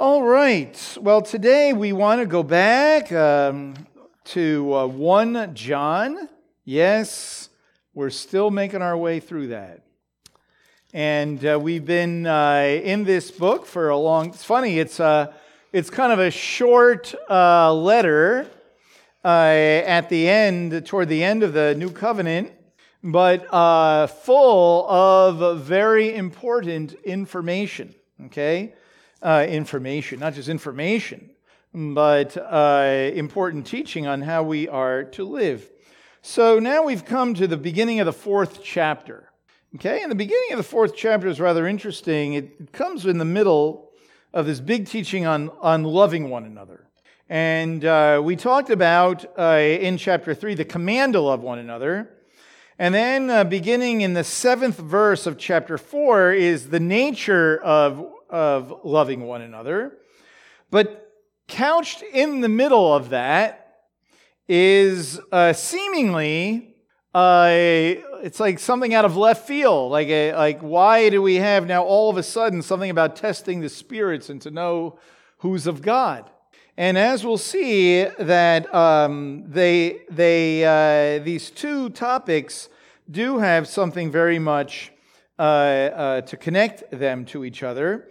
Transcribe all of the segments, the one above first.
All right. Well, today we want to go back um, to uh, 1 John. Yes, we're still making our way through that. And uh, we've been uh, in this book for a long It's funny, it's, uh, it's kind of a short uh, letter uh, at the end, toward the end of the New Covenant, but full of very important information. Okay? Uh, information, not just information, but uh, important teaching on how we are to live. So now we've come to the beginning of the fourth chapter. Okay, and the beginning of the fourth chapter is rather interesting. It, comes in the middle of this big teaching on, on loving one another. And uh, we talked about uh, in chapter 3 the command to love one another. And then, uh, beginning in the seventh verse of chapter 4, is the nature of of loving one another. But couched in the middle of that is uh, seemingly uh, it's like something out of left field. Like, a, like, why do we have now all of a sudden something about testing the spirits and to know who's of God? And as we'll see, that um, they, they, uh, these two topics do have something very much uh, uh, to connect them to each other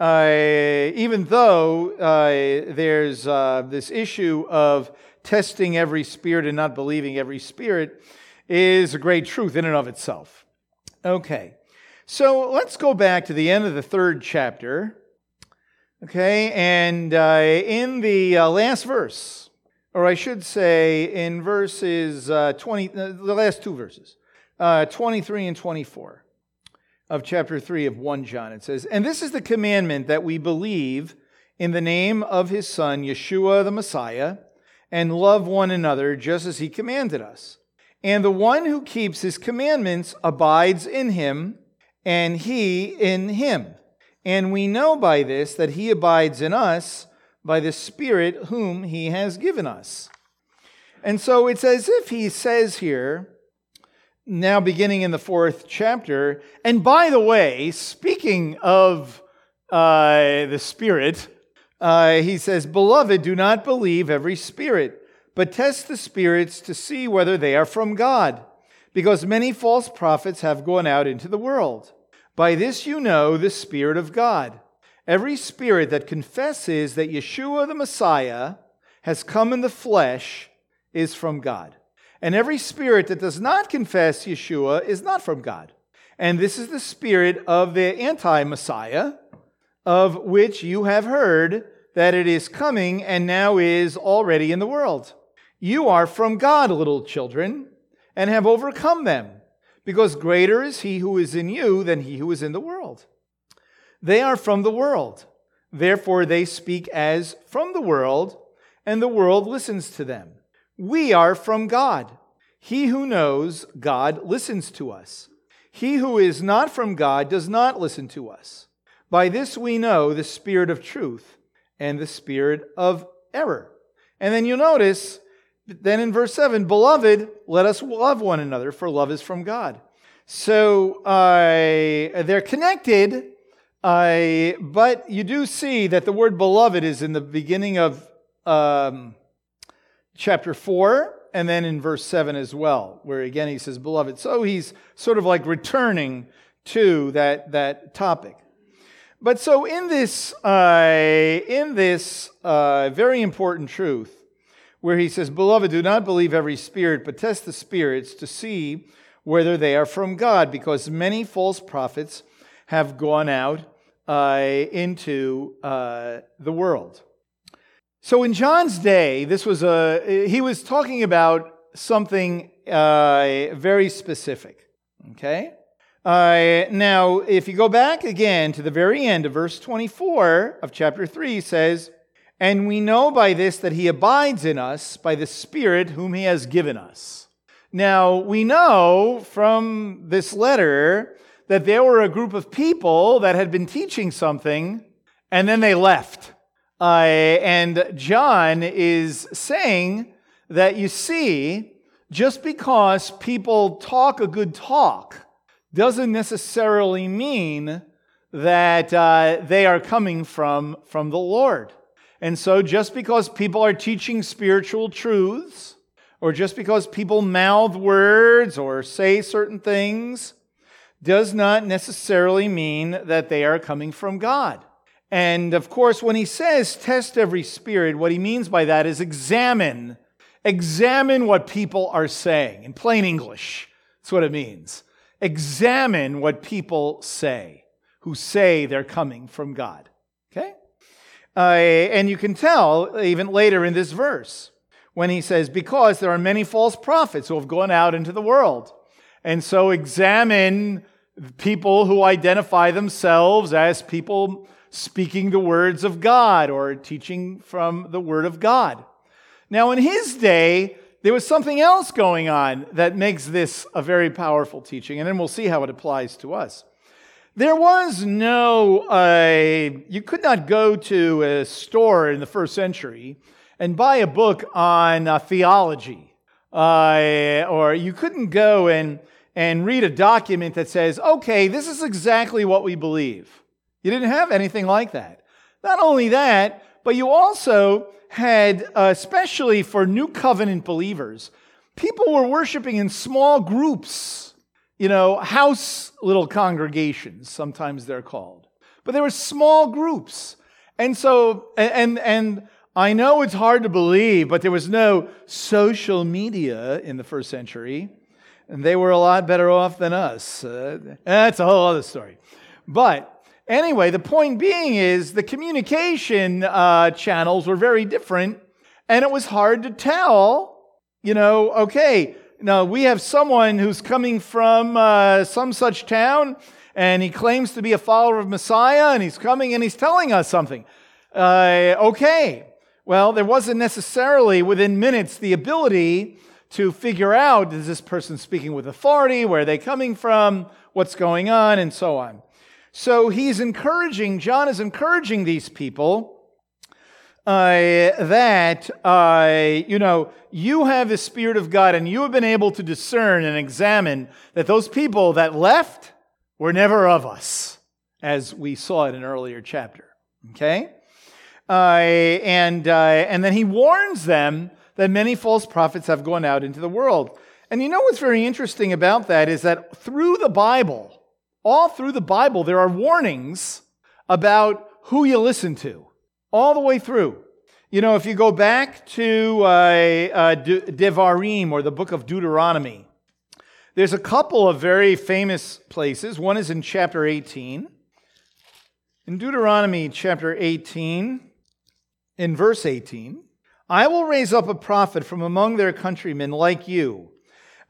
uh, even though uh, there's uh, this issue of testing every spirit and not believing every spirit, is a great truth in and of itself. Okay, so let's go back to the end of the third chapter. Okay, and uh, in the uh, last verse, or I should say in verses uh, 20, the last two verses, 23 and 24 of chapter 3 of 1 John. It says, And this is the commandment that we believe in the name of his Son, Yeshua the Messiah, and love one another just as he commanded us. And the one who keeps his commandments abides in him, and he in him. And we know by this that he abides in us by the Spirit whom he has given us. And so it's as if he says here, now beginning in the fourth chapter. And by the way, speaking of uh, the Spirit, uh, he says, Beloved, do not believe every spirit, but test the spirits to see whether they are from God, because many false prophets have gone out into the world. By this you know the Spirit of God. Every spirit that confesses that Yeshua the Messiah has come in the flesh is from God. And every spirit that does not confess Yeshua is not from God. And this is the spirit of the anti Messiah, of which you have heard that it is coming and now is already in the world. You are from God, little children, and have overcome them, because greater is he who is in you than he who is in the world. They are from the world. Therefore, they speak as from the world, and the world listens to them. We are from God. He who knows God listens to us. He who is not from God does not listen to us. By this we know the spirit of truth and the spirit of error. And then you'll notice, then in verse 7, Beloved, let us love one another, for love is from God. So uh, they're connected, uh, but you do see that the word beloved is in the beginning of um, chapter 4 and then in verse 7 as well, where again he says, Beloved. So he's sort of like returning to that, that topic. But so in this, uh, in this uh, very important truth, where he says, Beloved, do not believe every spirit, but test the spirits to see whether they are from God, because many false prophets have gone out uh, into uh, the world. So in John's day, this was a he was talking about something uh, very specific. Okay. Uh, now, if you go back again to the very end of verse 24 of chapter 3, he says, And we know by this that he abides in us by the Spirit whom he has given us. Now, we know from this letter that there were a group of people that had been teaching something and then they left. Uh, and John is saying that you see, just because people talk a good talk doesn't necessarily mean that uh, they are coming from, from the Lord. And so, just because people are teaching spiritual truths, or just because people mouth words or say certain things, does not necessarily mean that they are coming from God. And of course, when he says test every spirit, what he means by that is examine. Examine what people are saying. In plain English, that's what it means. Examine what people say who say they're coming from God. Okay? Uh, and you can tell even later in this verse when he says, Because there are many false prophets who have gone out into the world. And so examine people who identify themselves as people speaking the words of God or teaching from the Word of God. Now, in his day, there was something else going on that makes this a very powerful teaching, and then we'll see how it applies to us. There was no, uh, you could not go to a store in the first century and buy a book on uh, theology. Uh, or you couldn't go and, and read a document that says, okay, this is exactly what we believe. You didn't have anything like that. Not only that, but you also had, uh, especially for new covenant believers, people were worshiping in small groups you know, house little congregations, sometimes they're called. But there were small groups. And so, and, and I know it's hard to believe, but there was no social media in the first century. And they were a lot better off than us. Uh, that's a whole other story. But anyway, the point being is the communication uh, channels were very different, and it was hard to tell, you know, okay, now, we have someone who's coming from uh, some such town, and he claims to be a follower of Messiah, and he's coming and he's telling us something. Uh, okay. Well, there wasn't necessarily within minutes the ability to figure out is this person speaking with authority? Where are they coming from? What's going on? And so on. So he's encouraging, John is encouraging these people uh, that, uh, you know, you have the Spirit of God and you have been able to discern and examine that those people that left were never of us, as we saw it in an earlier chapter. Okay? Uh, and, uh, and then he warns them that many false prophets have gone out into the world. And you know what's very interesting about that is that through the Bible, all through the Bible, there are warnings about who you listen to all the way through. You know, if you go back to uh, uh, Devarim or the book of Deuteronomy, there's a couple of very famous places. One is in chapter 18. In Deuteronomy chapter 18, in verse 18, I will raise up a prophet from among their countrymen like you,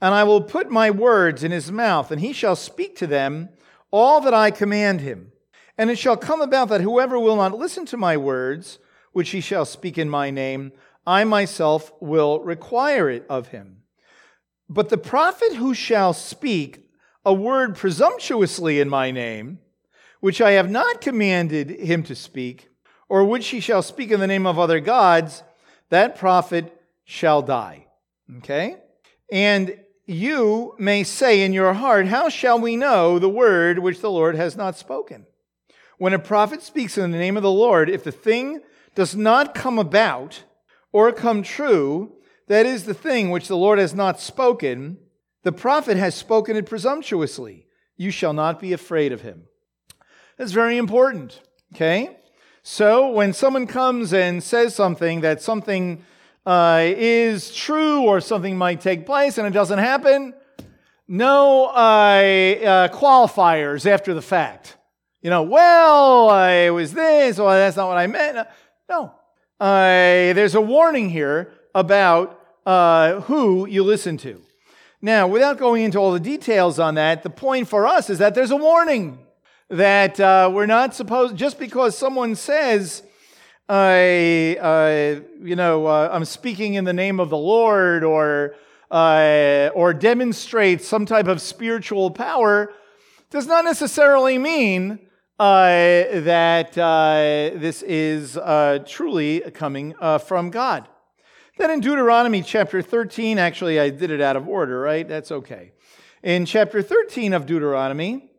and I will put my words in his mouth, and he shall speak to them all that I command him. And it shall come about that whoever will not listen to my words, which he shall speak in my name, I myself will require it of him. But the prophet who shall speak a word presumptuously in my name, which I have not commanded him to speak, or which he shall speak in the name of other gods, that prophet shall die. Okay? And you may say in your heart, How shall we know the word which the Lord has not spoken? When a prophet speaks in the name of the Lord, if the thing does not come about or come true, that is the thing which the Lord has not spoken, the prophet has spoken it presumptuously. You shall not be afraid of him. That's very important, okay? So when someone comes and says something that something uh, is true or something might take place and it doesn't happen, no uh, uh, qualifiers after the fact. You know, well, it was this, well, that's not what I meant. No. Uh, there's a warning here about uh, who you listen to. Now, without going into all the details on that, the point for us is that there's a warning that uh, we're not supposed, just because someone says, uh, you know, uh, I'm speaking in the name of the Lord or, uh, or demonstrate some type of spiritual power, does not necessarily mean uh, that uh, this is uh, truly coming from God. Then in Deuteronomy chapter 13, actually, I did it out of order, right? That's okay. In chapter 13 of Deuteronomy,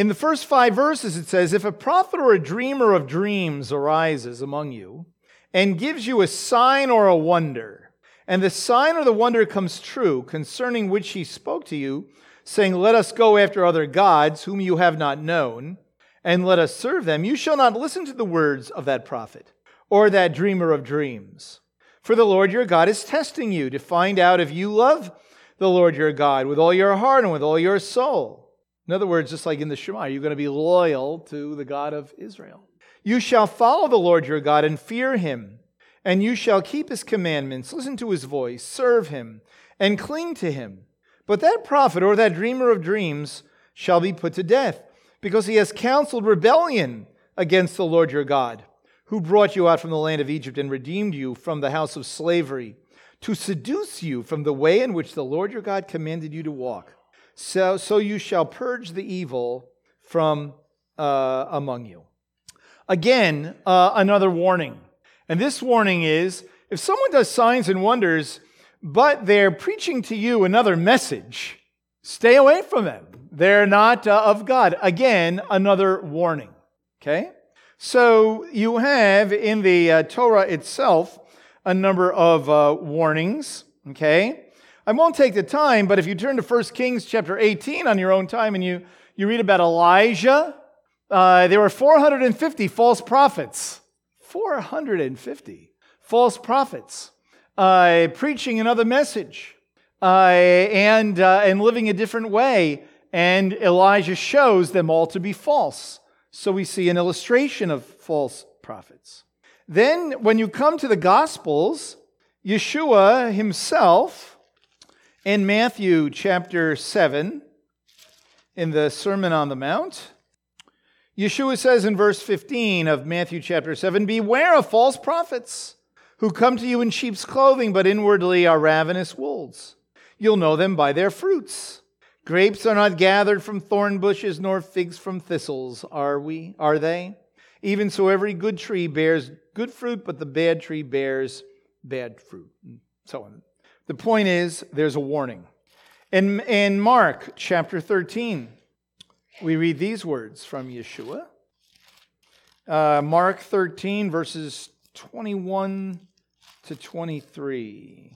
In the first five verses, it says, If a prophet or a dreamer of dreams arises among you and gives you a sign or a wonder, and the sign or the wonder comes true concerning which he spoke to you, saying, Let us go after other gods whom you have not known, and let us serve them, you shall not listen to the words of that prophet or that dreamer of dreams. For the Lord your God is testing you to find out if you love the Lord your God with all your heart and with all your soul. In other words, just like in the Shema, you're going to be loyal to the God of Israel. You shall follow the Lord your God and fear him, and you shall keep his commandments, listen to his voice, serve him, and cling to him. But that prophet or that dreamer of dreams shall be put to death, because he has counseled rebellion against the Lord your God who brought you out from the land of Egypt and redeemed you from the house of slavery, to seduce you from the way in which the Lord your God commanded you to walk. So, so you shall purge the evil from uh, among you. Again, uh, another warning. And this warning is if someone does signs and wonders, but they're preaching to you another message, stay away from them. They're not uh, of God. Again, another warning. Okay? So you have in the uh, Torah itself a number of uh, warnings, okay? I won't take the time, but if you turn to 1 Kings chapter 18 on your own time and you, you read about Elijah, uh, there were 450 false prophets. 450 false prophets uh, preaching another message uh, and, uh, and living a different way. And Elijah shows them all to be false. So we see an illustration of false prophets. Then, when you come to the Gospels, Yeshua himself in Matthew chapter 7, in the Sermon on the Mount, Yeshua says in verse 15 of Matthew chapter 7 Beware of false prophets who come to you in sheep's clothing, but inwardly are ravenous wolves. You'll know them by their fruits. Grapes are not gathered from thorn bushes, nor figs from thistles, are we? Are they? Even so, every good tree bears good fruit, but the bad tree bears bad fruit. And so on. The point is, there's a warning. In, in Mark chapter 13, we read these words from Yeshua. Uh, Mark 13, verses 21 to 23.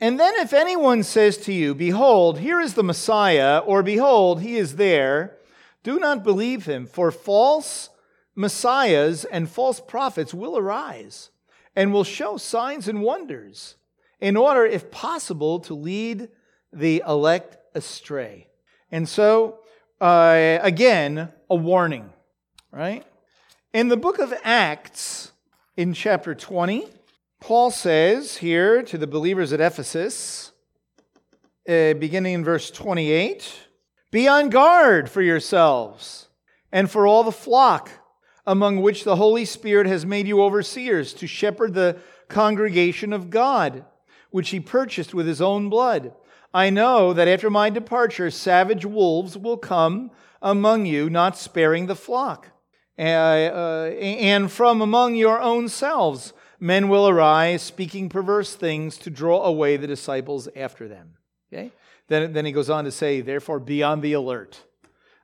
And then, if anyone says to you, Behold, here is the Messiah, or Behold, he is there, do not believe him, for false messiahs and false prophets will arise and will show signs and wonders in order, if possible, to lead the elect astray. And so, uh, again, a warning, right? In the book of Acts, in chapter 20, Paul says here to the believers at Ephesus, uh, beginning in verse 28 Be on guard for yourselves and for all the flock among which the Holy Spirit has made you overseers to shepherd the congregation of God, which he purchased with his own blood. I know that after my departure, savage wolves will come among you, not sparing the flock. Uh, uh, and from among your own selves men will arise speaking perverse things to draw away the disciples after them. Okay? Then, then he goes on to say, therefore, be on the alert.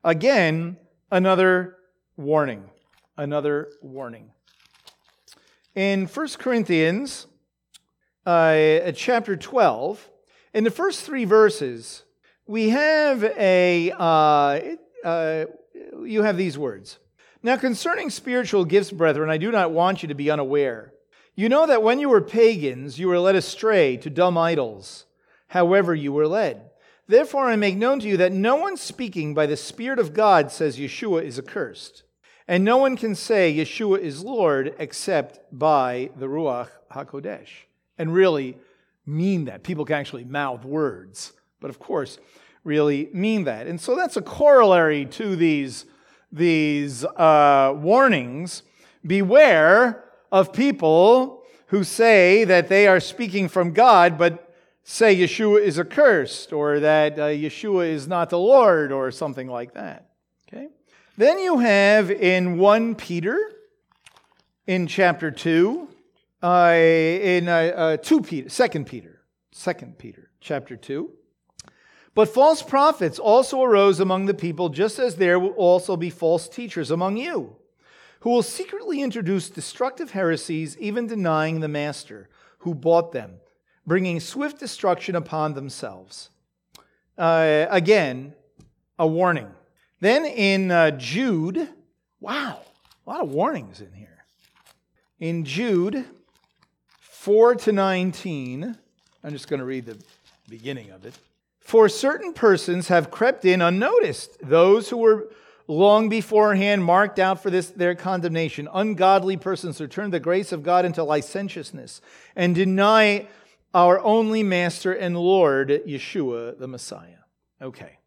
Again, another warning. Another warning. In 1 Corinthians uh, chapter 12, in the first three verses, we have a, uh, uh, you have these words. Now, concerning spiritual gifts, brethren, I do not want you to be unaware. You know that when you were pagans, you were led astray to dumb idols, however, you were led. Therefore, I make known to you that no one speaking by the Spirit of God says Yeshua is accursed. And no one can say Yeshua is Lord except by the Ruach HaKodesh. And really mean that. People can actually mouth words, but of course, really mean that. And so that's a corollary to these, these uh, warnings. Beware of people who say that they are speaking from God, but say Yeshua is accursed or that uh, Yeshua is not the Lord or something like that. Okay? Then you have in 1 Peter, in chapter 2, uh, in uh, uh, 2 Peter, 2 Peter, 2 Peter, chapter 2. But false prophets also arose among the people, just as there will also be false teachers among you, who will secretly introduce destructive heresies, even denying the master who bought them, bringing swift destruction upon themselves. Uh, again, a warning. Then in uh, Jude, wow, a lot of warnings in here. In Jude 4 to 19, I'm just going to read the beginning of it. For certain persons have crept in unnoticed, those who were long beforehand marked out for this their condemnation. Ungodly persons who turn the grace of God into licentiousness and deny our only master and Lord, Yeshua the Messiah. Okay.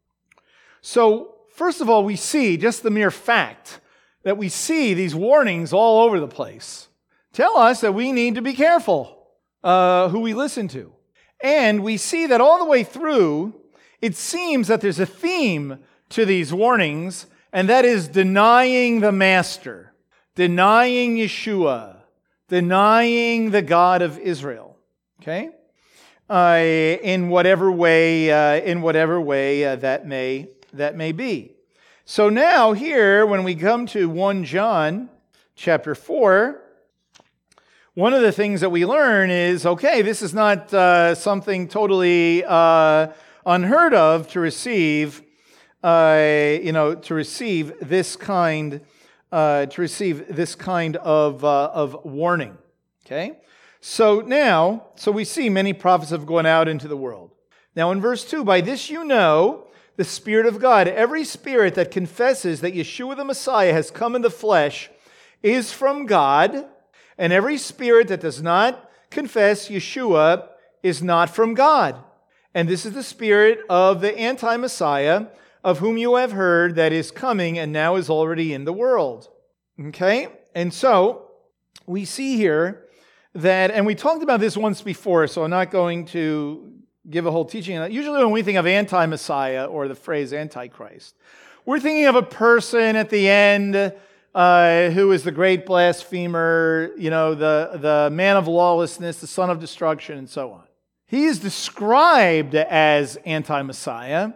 So, first of all, we see just the mere fact that we see these warnings all over the place tell us that we need to be careful uh, who we listen to. And we see that all the way through, it seems that there's a theme to these warnings, and that is denying the Master, denying Yeshua, denying the God of Israel. Okay? Uh, in whatever way, uh, in whatever way uh, that may that may be. So now here, when we come to 1 John chapter 4, one of the things that we learn is okay, this is not uh, something totally uh, unheard of to receive, uh, you know, to receive this kind, uh, to receive this kind of, uh, of warning. Okay? So now, so we see many prophets have gone out into the world. Now in verse 2, by this you know the Spirit of God. Every spirit that confesses that Yeshua the Messiah has come in the flesh is from God and every spirit that does not confess Yeshua is not from God. And this is the spirit of the anti Messiah, of whom you have heard that is coming and now is already in the world. Okay? And so we see here that, and we talked about this once before, so I'm not going to give a whole teaching. Usually, when we think of anti Messiah or the phrase Antichrist, we're thinking of a person at the end uh, who is the great blasphemer, you know, the, the man of lawlessness, the son of destruction, and so on. He is described as anti Messiah,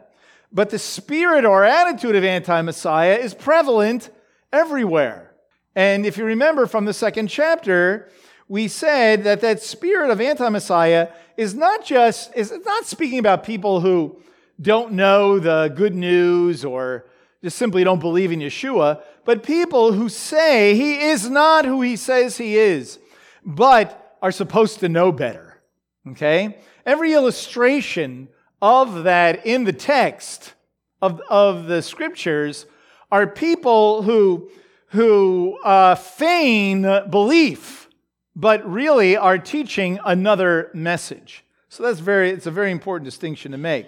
but the spirit or attitude of anti Messiah is prevalent everywhere. And if you remember from the second chapter, we said that that spirit of anti Messiah is not just, is not speaking about people who don't know the good news or just simply don't believe in Yeshua, but people who say he is not who he says he is, but are supposed to know better. Okay? Every illustration of that in the text of, of the scriptures are people who, who uh, feign belief, but really are teaching another message. So that's very, it's a very important distinction to make.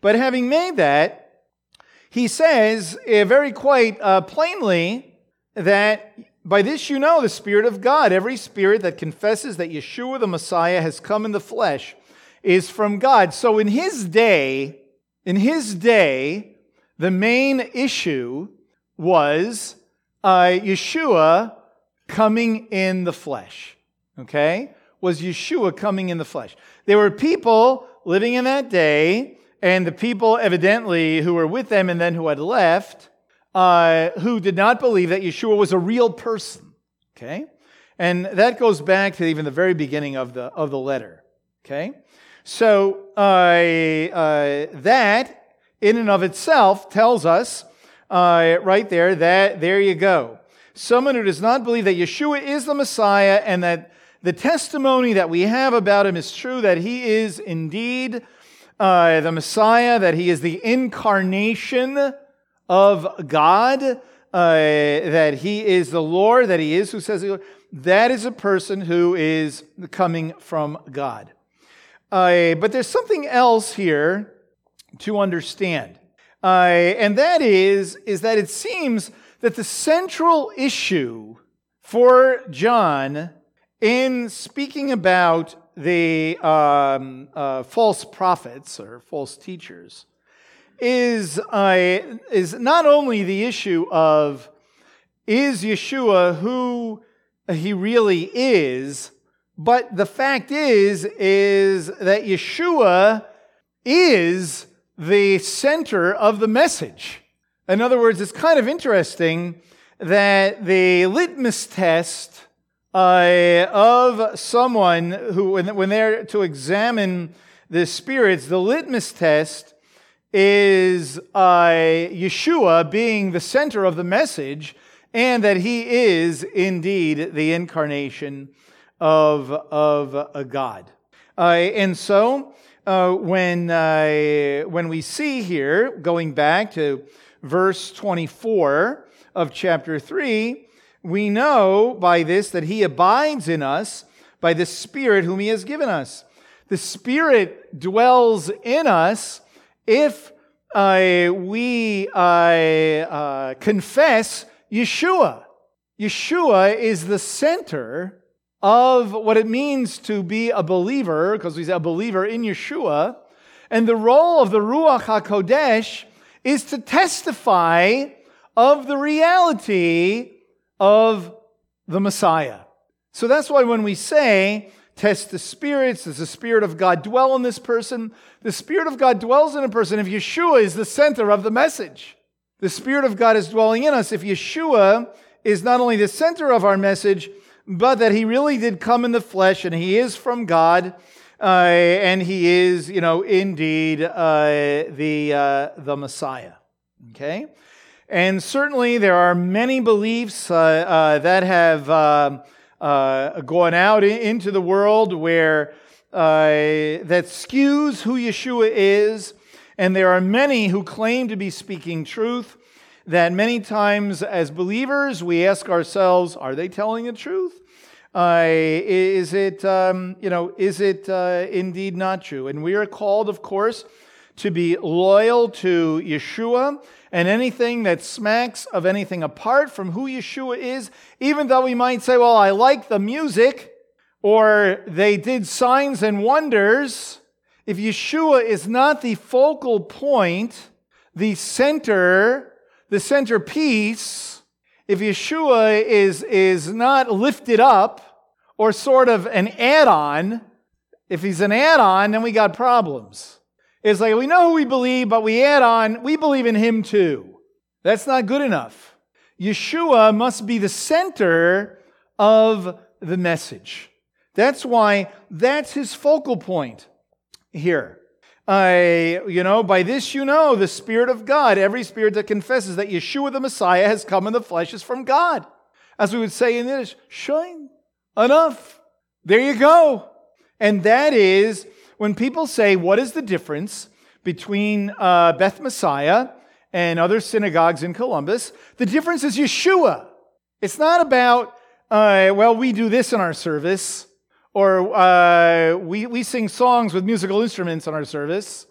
But having made that, he says uh, very quite uh, plainly that by this you know the Spirit of God. Every spirit that confesses that Yeshua the Messiah has come in the flesh is from God. So in his day, in his day, the main issue was uh, Yeshua coming in the flesh. Okay? Was Yeshua coming in the flesh. There were people living in that day and the people evidently who were with them and then who had left, uh, who did not believe that Yeshua was a real person. Okay? And that goes back to even the very beginning of the, of the letter. Okay? So uh, uh, that, in and of itself, tells us uh, right there that there you go. Someone who does not believe that Yeshua is the Messiah and that the testimony that we have about him is true, that he is indeed uh, the Messiah, that he is the incarnation of God, uh, that he is the Lord, that he is who says, that is a person who is coming from God. Uh, but there's something else here to understand. Uh, and that is, is that it seems that the central issue for John in speaking about the um, uh, false prophets or false teachers is, uh, is not only the issue of is Yeshua who he really is, but the fact is, is that Yeshua is the center of the message. In other words, it's kind of interesting that the litmus test uh, of someone who, when they're to examine the spirits, the litmus test is uh, Yeshua being the center of the message and that he is indeed the incarnation of, of a God. Uh, and so, uh, when, uh, when we see here, going back to verse 24 of chapter 3, we know by this that he abides in us by the Spirit whom he has given us. The Spirit dwells in us if uh, we uh, uh, confess Yeshua. Yeshua is the center of what it means to be a believer, because he's a believer in Yeshua. And the role of the Ruach HaKodesh is to testify of the reality of the Messiah. So that's why when we say, test the spirits, does the Spirit of God dwell in this person? The Spirit of God dwells in a person if Yeshua is the center of the message. The Spirit of God is dwelling in us if Yeshua is not only the center of our message, but that he really did come in the flesh and he is from God. Uh, and he is, you know, indeed uh, the, uh, the Messiah. Okay? And certainly there are many beliefs uh, uh, that have um, uh, gone out into the world where that skews who Yeshua is and there are many who claim to be speaking truth that many times as believers we ask ourselves, are they telling the truth? Uh, is it, um, you know, is it uh, indeed not true? And we are called, of course, to be loyal to Yeshua and anything that smacks of anything apart from who Yeshua is, even though we might say, well, I like the music, or they did signs and wonders if Yeshua is not the focal point, the center, the centerpiece, if Yeshua is, is not lifted up or sort of an add on, if he's an add on, then we got problems. It's like we know who we believe, but we add on, we believe in him too. That's not good enough. Yeshua must be the center of the message. That's why that's his focal point here. I, you know, by this you know the Spirit of God. Every spirit that confesses that Yeshua the Messiah has come in the flesh is from God. As we would say in Yiddish, shine, enough. There you go. And that is when people say, what is the difference between uh, Beth Messiah and other synagogues in Columbus? The difference is Yeshua. It's not about, uh, well, we do this in our service or uh, we, we sing songs with musical instruments on our service,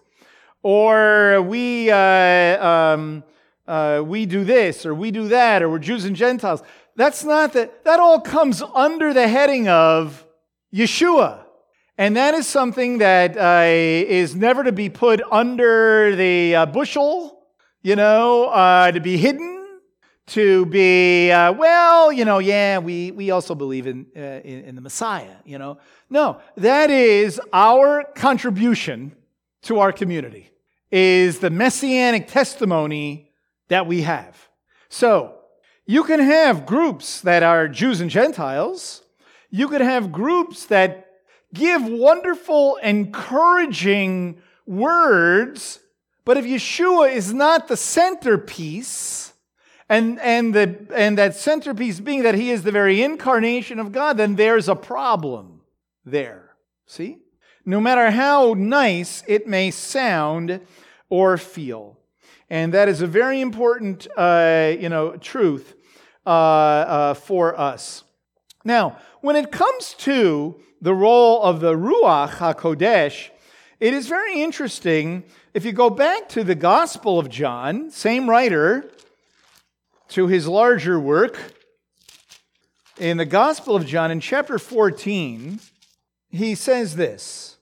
or we, uh, um, uh, we do this, or we do that, or we're Jews and Gentiles. That's not that. That all comes under the heading of Yeshua. And that is something that uh, is never to be put under the uh, bushel, you know, uh, to be hidden to be, uh, well, you know, yeah, we, we also believe in, uh, in, in, the Messiah, you know. No, that is our contribution to our community, is the messianic testimony that we have. So, you can have groups that are Jews and Gentiles. You could have groups that give wonderful, encouraging words, but if Yeshua is not the centerpiece, and, and, the, and that centerpiece being that he is the very incarnation of God, then there's a problem there. See? No matter how nice it may sound or feel. And that is a very important, uh, you know, truth uh, uh, for us. Now, when it comes to the role of the Ruach HaKodesh, it is very interesting. If you go back to the Gospel of John, same writer, to his larger work. In the Gospel of John, in chapter 14, he says this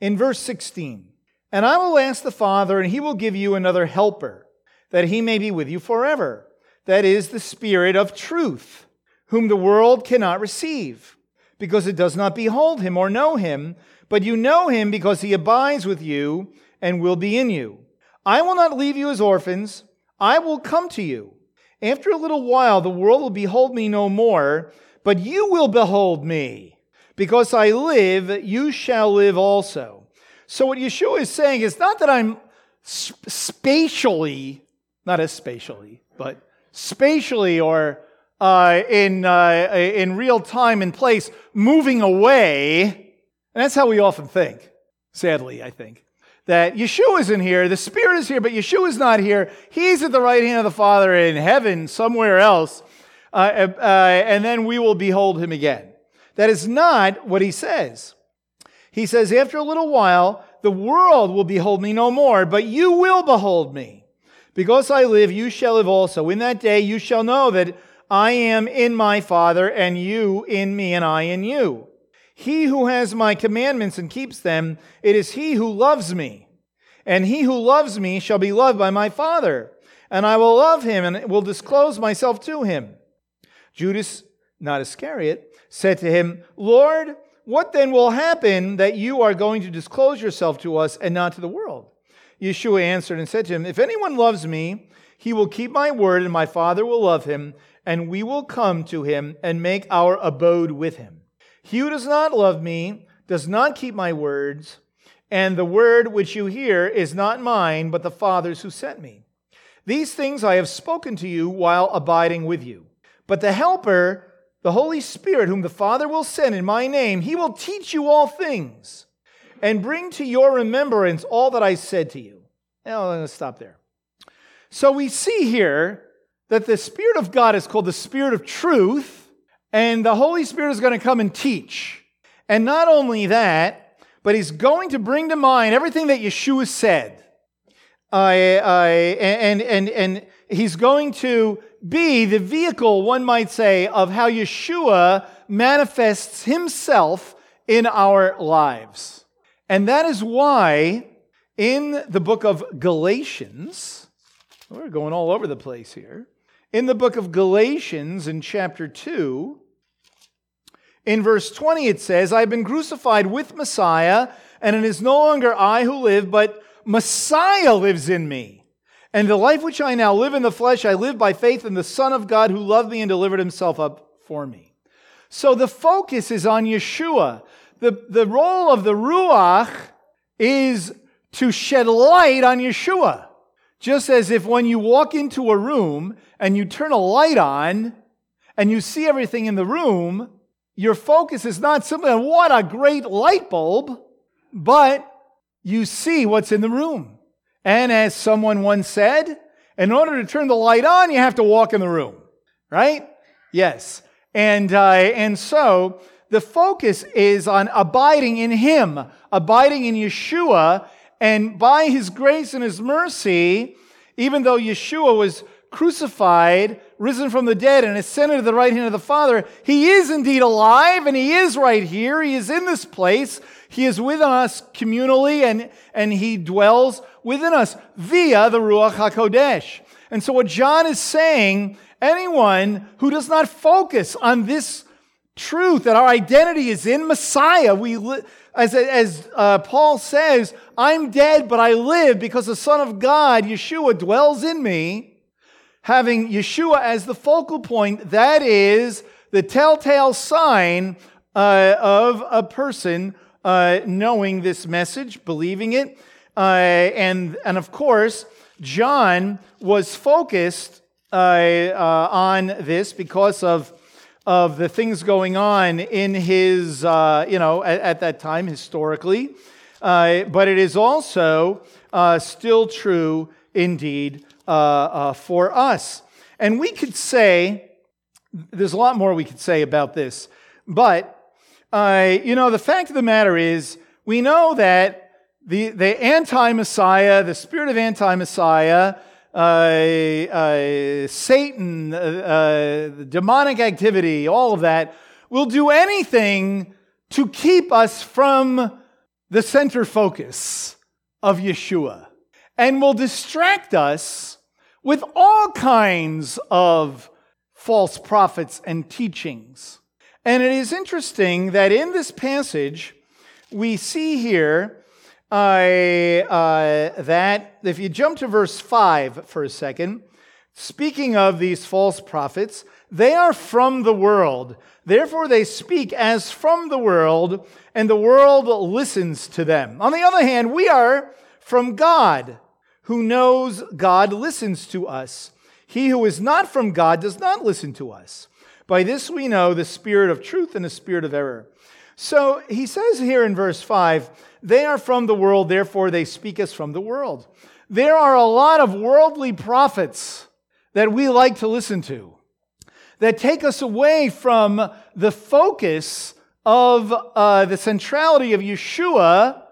in verse 16 And I will ask the Father, and he will give you another helper, that he may be with you forever. That is the Spirit of truth, whom the world cannot receive, because it does not behold him or know him, but you know him because he abides with you and will be in you. I will not leave you as orphans. I will come to you. After a little while, the world will behold me no more, but you will behold me. Because I live, you shall live also. So, what Yeshua is saying is not that I'm spatially, not as spatially, but spatially or uh, in, uh, in real time and place moving away. And that's how we often think, sadly, I think. That Yeshua isn't here, the Spirit is here, but Yeshua is not here. He's at the right hand of the Father in heaven, somewhere else. Uh, uh, and then we will behold him again. That is not what he says. He says, After a little while, the world will behold me no more, but you will behold me. Because I live, you shall live also. In that day you shall know that I am in my Father, and you in me, and I in you. He who has my commandments and keeps them, it is he who loves me. And he who loves me shall be loved by my Father, and I will love him and will disclose myself to him. Judas, not Iscariot, said to him, Lord, what then will happen that you are going to disclose yourself to us and not to the world? Yeshua answered and said to him, If anyone loves me, he will keep my word, and my Father will love him, and we will come to him and make our abode with him. He who does not love me does not keep my words, and the word which you hear is not mine, but the Father's who sent me. These things I have spoken to you while abiding with you. But the Helper, the Holy Spirit, whom the Father will send in my name, he will teach you all things and bring to your remembrance all that I said to you. Now, I'm going to stop there. So we see here that the Spirit of God is called the Spirit of truth, and the Holy Spirit is going to come and teach. And not only that, but He's going to bring to mind everything that Yeshua said. Uh, uh, and, and, and He's going to be the vehicle, one might say, of how Yeshua manifests Himself in our lives. And that is why in the book of Galatians, we're going all over the place here. In the book of Galatians, in chapter 2, in verse 20, it says, I've been crucified with Messiah, and it is no longer I who live, but Messiah lives in me. And the life which I now live in the flesh, I live by faith in the Son of God who loved me and delivered himself up for me. So the focus is on Yeshua. The, the role of the Ruach is to shed light on Yeshua. Just as if when you walk into a room and you turn a light on and you see everything in the room, your focus is not simply on what a great light bulb, but you see what's in the room. And as someone once said, in order to turn the light on, you have to walk in the room, right? Yes. And, uh, and so the focus is on abiding in Him, abiding in Yeshua, and by his grace and his mercy, even though Yeshua was crucified, risen from the dead, and ascended to the right hand of the Father, he is indeed alive and he is right here. He is in this place. He is with us communally and, and he dwells within us via the Ruach HaKodesh. And so, what John is saying, anyone who does not focus on this truth that our identity is in Messiah, we li- as, as uh, Paul says, I'm dead, but I live because the Son of God, Yeshua, dwells in me. Having Yeshua as the focal point, that is the telltale sign uh, of a person uh, knowing this message, believing it. Uh, and, and of course, John was focused uh, uh, on this because of of the things going on in his, uh, you know, at, at, that time historically. Uh, but it is also uh, still true indeed uh, uh, for us. And we could say, there's a lot more we could say about this, but, uh, you know, the fact of the matter is, we know that the, the anti Messiah, the spirit of anti Messiah, uh, uh, Satan, uh, uh, demonic activity, all of that, will do anything to keep us from the center focus of Yeshua and will distract us with all kinds of false prophets and teachings. And it is interesting that in this passage, we see here uh, that if you jump to verse 5 for a second, speaking of these false prophets, they are from the world. Therefore, they speak as from the world, and the world listens to them. On the other hand, we are from God. Who knows God listens to us. He who is not from God does not listen to us. By this we know the spirit of truth and the spirit of error. So he says here in verse 5 they are from the world, therefore they speak as from the world. There are a lot of worldly prophets that we like to listen to that take us away from the focus of uh, the centrality of Yeshua,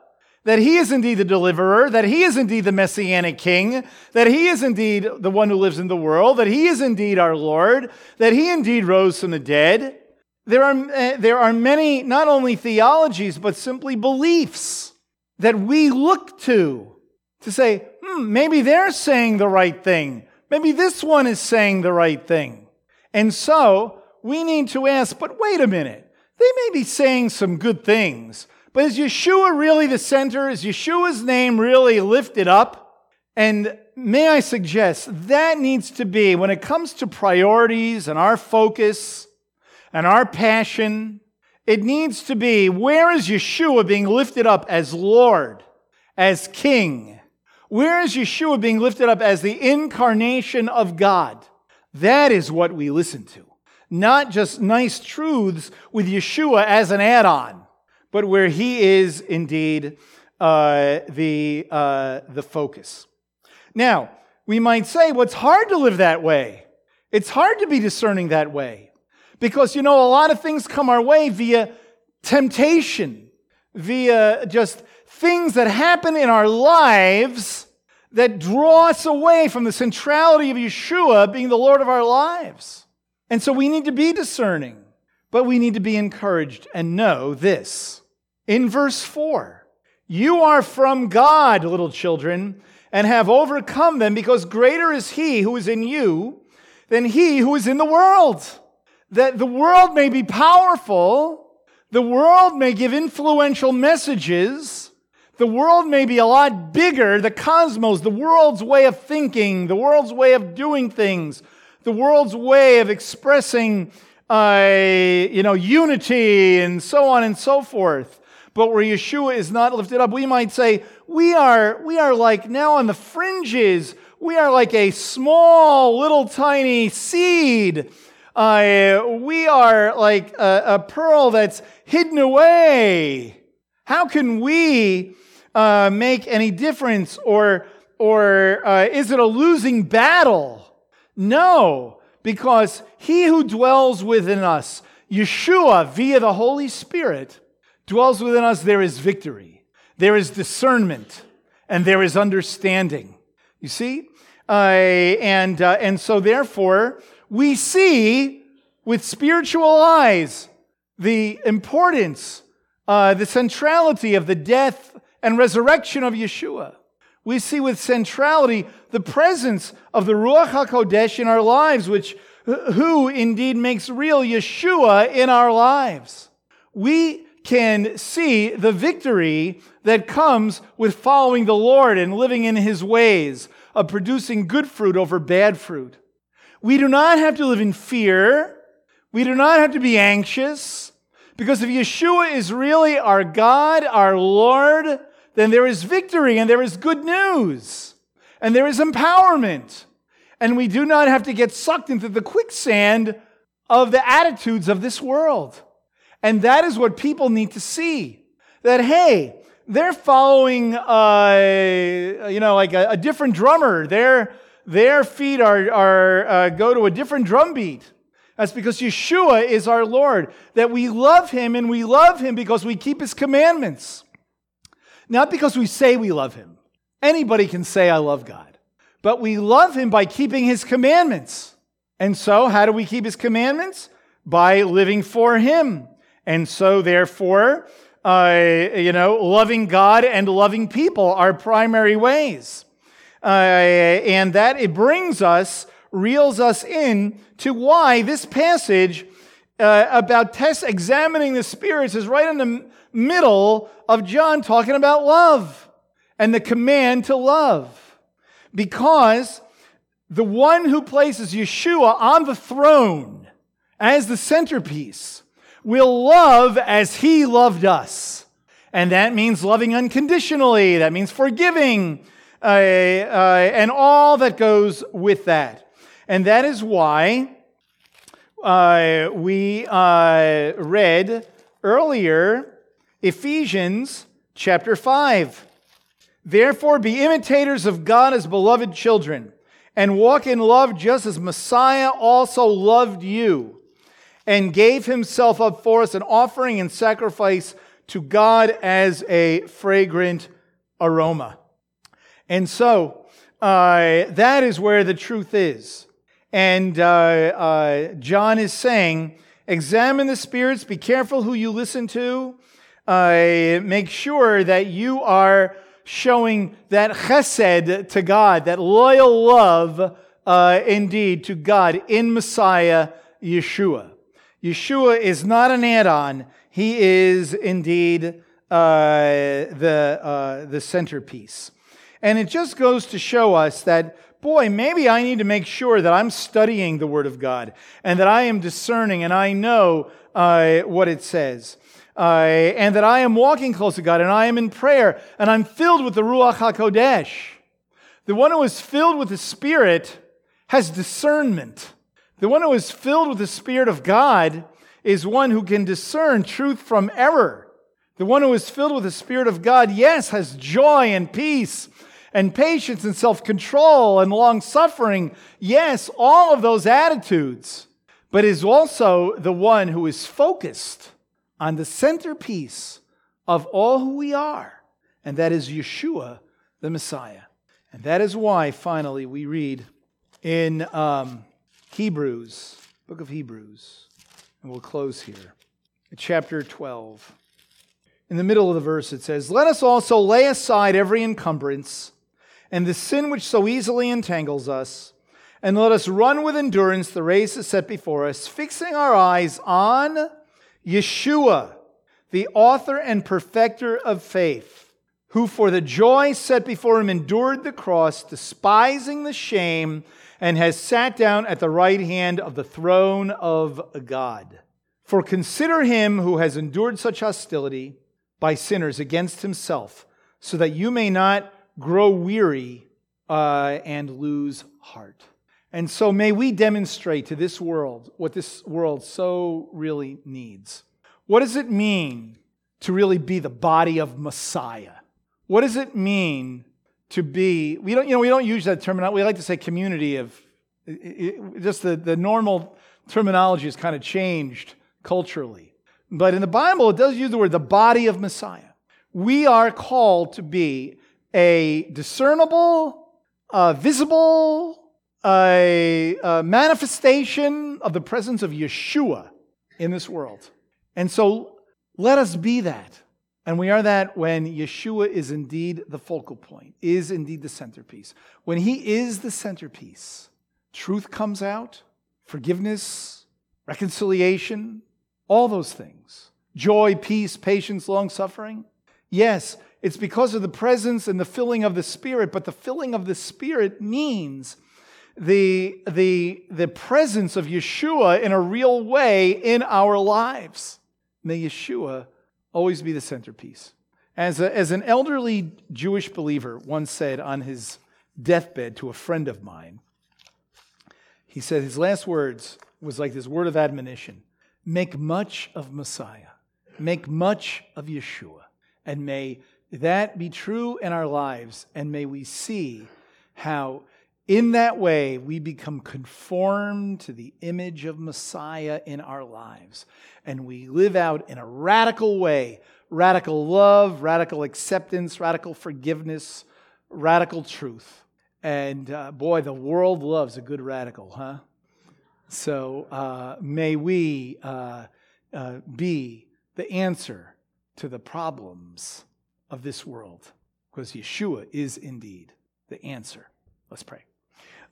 that he is indeed the deliverer, that he is indeed the messianic king, that he is indeed the one who lives in the world, that he is indeed our Lord, that he indeed rose from the dead. There are, uh, there are many, not only theologies, but simply beliefs that we look to to say, hmm, maybe they're saying the right thing. Maybe this one is saying the right thing. And so we need to ask, but wait a minute. They may be saying some good things, but is Yeshua really the center? Is Yeshua's name really lifted up? And may I suggest that needs to be, when it comes to priorities and our focus, and our passion, it needs to be where is Yeshua being lifted up as Lord, as King? Where is Yeshua being lifted up as the incarnation of God? That is what we listen to. Not just nice truths with Yeshua as an add on, but where he is indeed uh, the, uh, the focus. Now, we might say, well, hard to live that way. It's hard to be discerning that way. Because, you know, a lot of things come our way via temptation, via just things that happen in our lives that draw us away from the centrality of Yeshua being the Lord of our lives. And so we need to be discerning, but we need to be encouraged and know this. In verse 4, you are from God, little children, and have overcome them because greater is he who is in you than he who is in the world that the world may be powerful, the world may give influential messages, the world may be a lot bigger, the cosmos, the world's way of thinking, the world's way of doing things, the world's way of expressing, uh, you know, unity and so on and so forth. But where Yeshua is not lifted up, we might say, we are, we are like now on the fringes. We are like a small, little, tiny seed uh, we are like a, a, pearl that's hidden away. How can we uh, make any difference? Or, or uh, is it a losing battle? No, because he who dwells within us, Yeshua, via the Holy Spirit, dwells within us, there is victory, there is discernment, and there is understanding. You see? Uh, and, uh, and so, therefore, we see with spiritual eyes the importance, uh, the centrality of the death and resurrection of Yeshua. We see with centrality the presence of the Ruach HaKodesh in our lives, which who indeed makes real Yeshua in our lives. We can see the victory that comes with following the Lord and living in his ways, of producing good fruit over bad fruit. We do not have to live in fear. We do not have to be anxious. Because if Yeshua is really our God, our Lord, then there is victory and there is good news and there is empowerment. And we do not have to get sucked into the quicksand of the attitudes of this world. And that is what people need to see. That, hey, they're following, uh, you know, like a, a different drummer. They're, their feet are, are uh, go to a different drum beat. That's because Yeshua is our Lord, that we love him and we love him because we keep his commandments. Not because we say we love him. Anybody can say, I love God. But we love him by keeping his commandments. And so, how do we keep his commandments? By living for him. And so, therefore, uh, you know, loving God and loving people are primary ways. Uh, and that it brings us, reels us in to why this passage uh, about test examining the spirits is right in the middle of John talking about love. and the command to love. Because the one who places Yeshua on the throne as the centerpiece will love as he loved us. And that means loving unconditionally, that means forgiving, uh, uh, and all that goes with that. And that is why uh, we uh, read earlier Ephesians chapter 5. Therefore, be imitators of God as beloved children, and walk in love just as Messiah also loved you and gave himself up for us, an offering and sacrifice to God as a fragrant aroma. And so, uh, that is where the truth is. And uh, uh, John is saying, examine the spirits, be careful who you listen to, uh, make sure that you are showing that chesed to God, that loyal love uh, indeed to God in Messiah Yeshua. Yeshua is not an add on, he is indeed uh, the, the centerpiece. And it just goes to show us that boy, maybe I need to make sure that I'm studying the Word of God and that I am discerning and I know uh, what it says. Uh, and that I am walking close to God and I am in prayer and I'm filled with the Ruach HaKodesh. The one who is filled with the Spirit has discernment. The one who is filled with the Spirit of God is one who can discern truth from error. The one who is filled with the Spirit of God, yes, has joy and peace and patience and self control and long suffering. Yes, all of those attitudes, but is also the one who is focused on the centerpiece of all who we are, and that is Yeshua, the Messiah. And that is why, finally, we read in um, Hebrews, book of Hebrews, and we'll close here, chapter 12. In the middle of the verse, it says, Let us also lay aside every encumbrance and the sin which so easily entangles us, and let us run with endurance the race is set before us, fixing our eyes on Yeshua, the author and perfecter of faith, who for the joy set before him endured the cross, despising the shame, and has sat down at the right hand of the throne of God. For consider him who has endured such hostility by sinners against himself, so that you may not grow weary uh, and lose heart. And so may we demonstrate to this world what this world so really needs. What does it mean to really be the body of Messiah? What does it mean to be, we don't, you know, we don't use that terminology. We like to say community of, it, just the, the normal terminology has kind of changed culturally. But in the Bible, it does use the word the body of Messiah. We are called to be a discernible, uh, visible, a, a manifestation of the presence of Yeshua in this world. And so let us be that. And we are that when Yeshua is indeed the focal point, is indeed the centerpiece. When he is the centerpiece, truth comes out, forgiveness, reconciliation, all those things. Joy, peace, patience, long suffering. Yes, it's because of the presence and the filling of the Spirit, but the filling of the Spirit means the, the, the presence of Yeshua in a real way in our lives. May Yeshua always be the centerpiece. As, a, as an elderly Jewish believer once said on his deathbed to a friend of mine, he said his last words was like this word of admonition make much of Messiah, make much of Yeshua, and may that be true in our lives, and may we see how, in that way, we become conformed to the image of Messiah in our lives. And we live out in a radical way radical love, radical acceptance, radical forgiveness, radical truth. And uh, boy, the world loves a good radical, huh? So uh, may we uh, uh be the answer to the problems of this world because Yeshua is indeed the answer. Let's pray.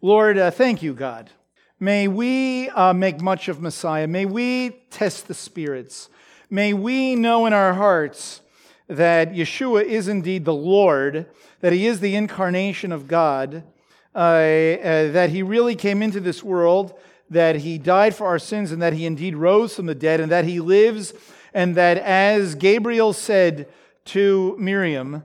Lord, uh, thank you, God. May we uh, make much of Messiah. May we test the spirits. May we know in our hearts that Yeshua is indeed the Lord, that he is the incarnation of God, uh, uh, that he really came into this world, that he died for our sins, and that he indeed rose from the dead, and that he lives, and that as Gabriel said to Miriam,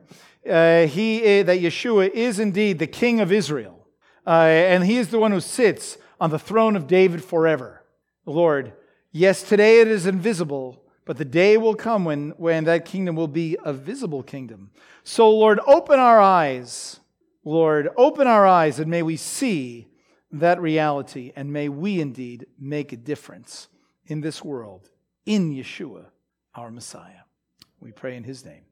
uh, he, uh, that Yeshua is indeed the King of Israel, uh, and he is the one who sits on the throne of David forever. Lord, yes, today it is invisible, but the day will come when, when that kingdom will be a visible kingdom. So, Lord, open our eyes. Lord, open our eyes, and may we see that reality, and may we indeed make a difference in this world, in Yeshua, our Messiah. We pray in his name.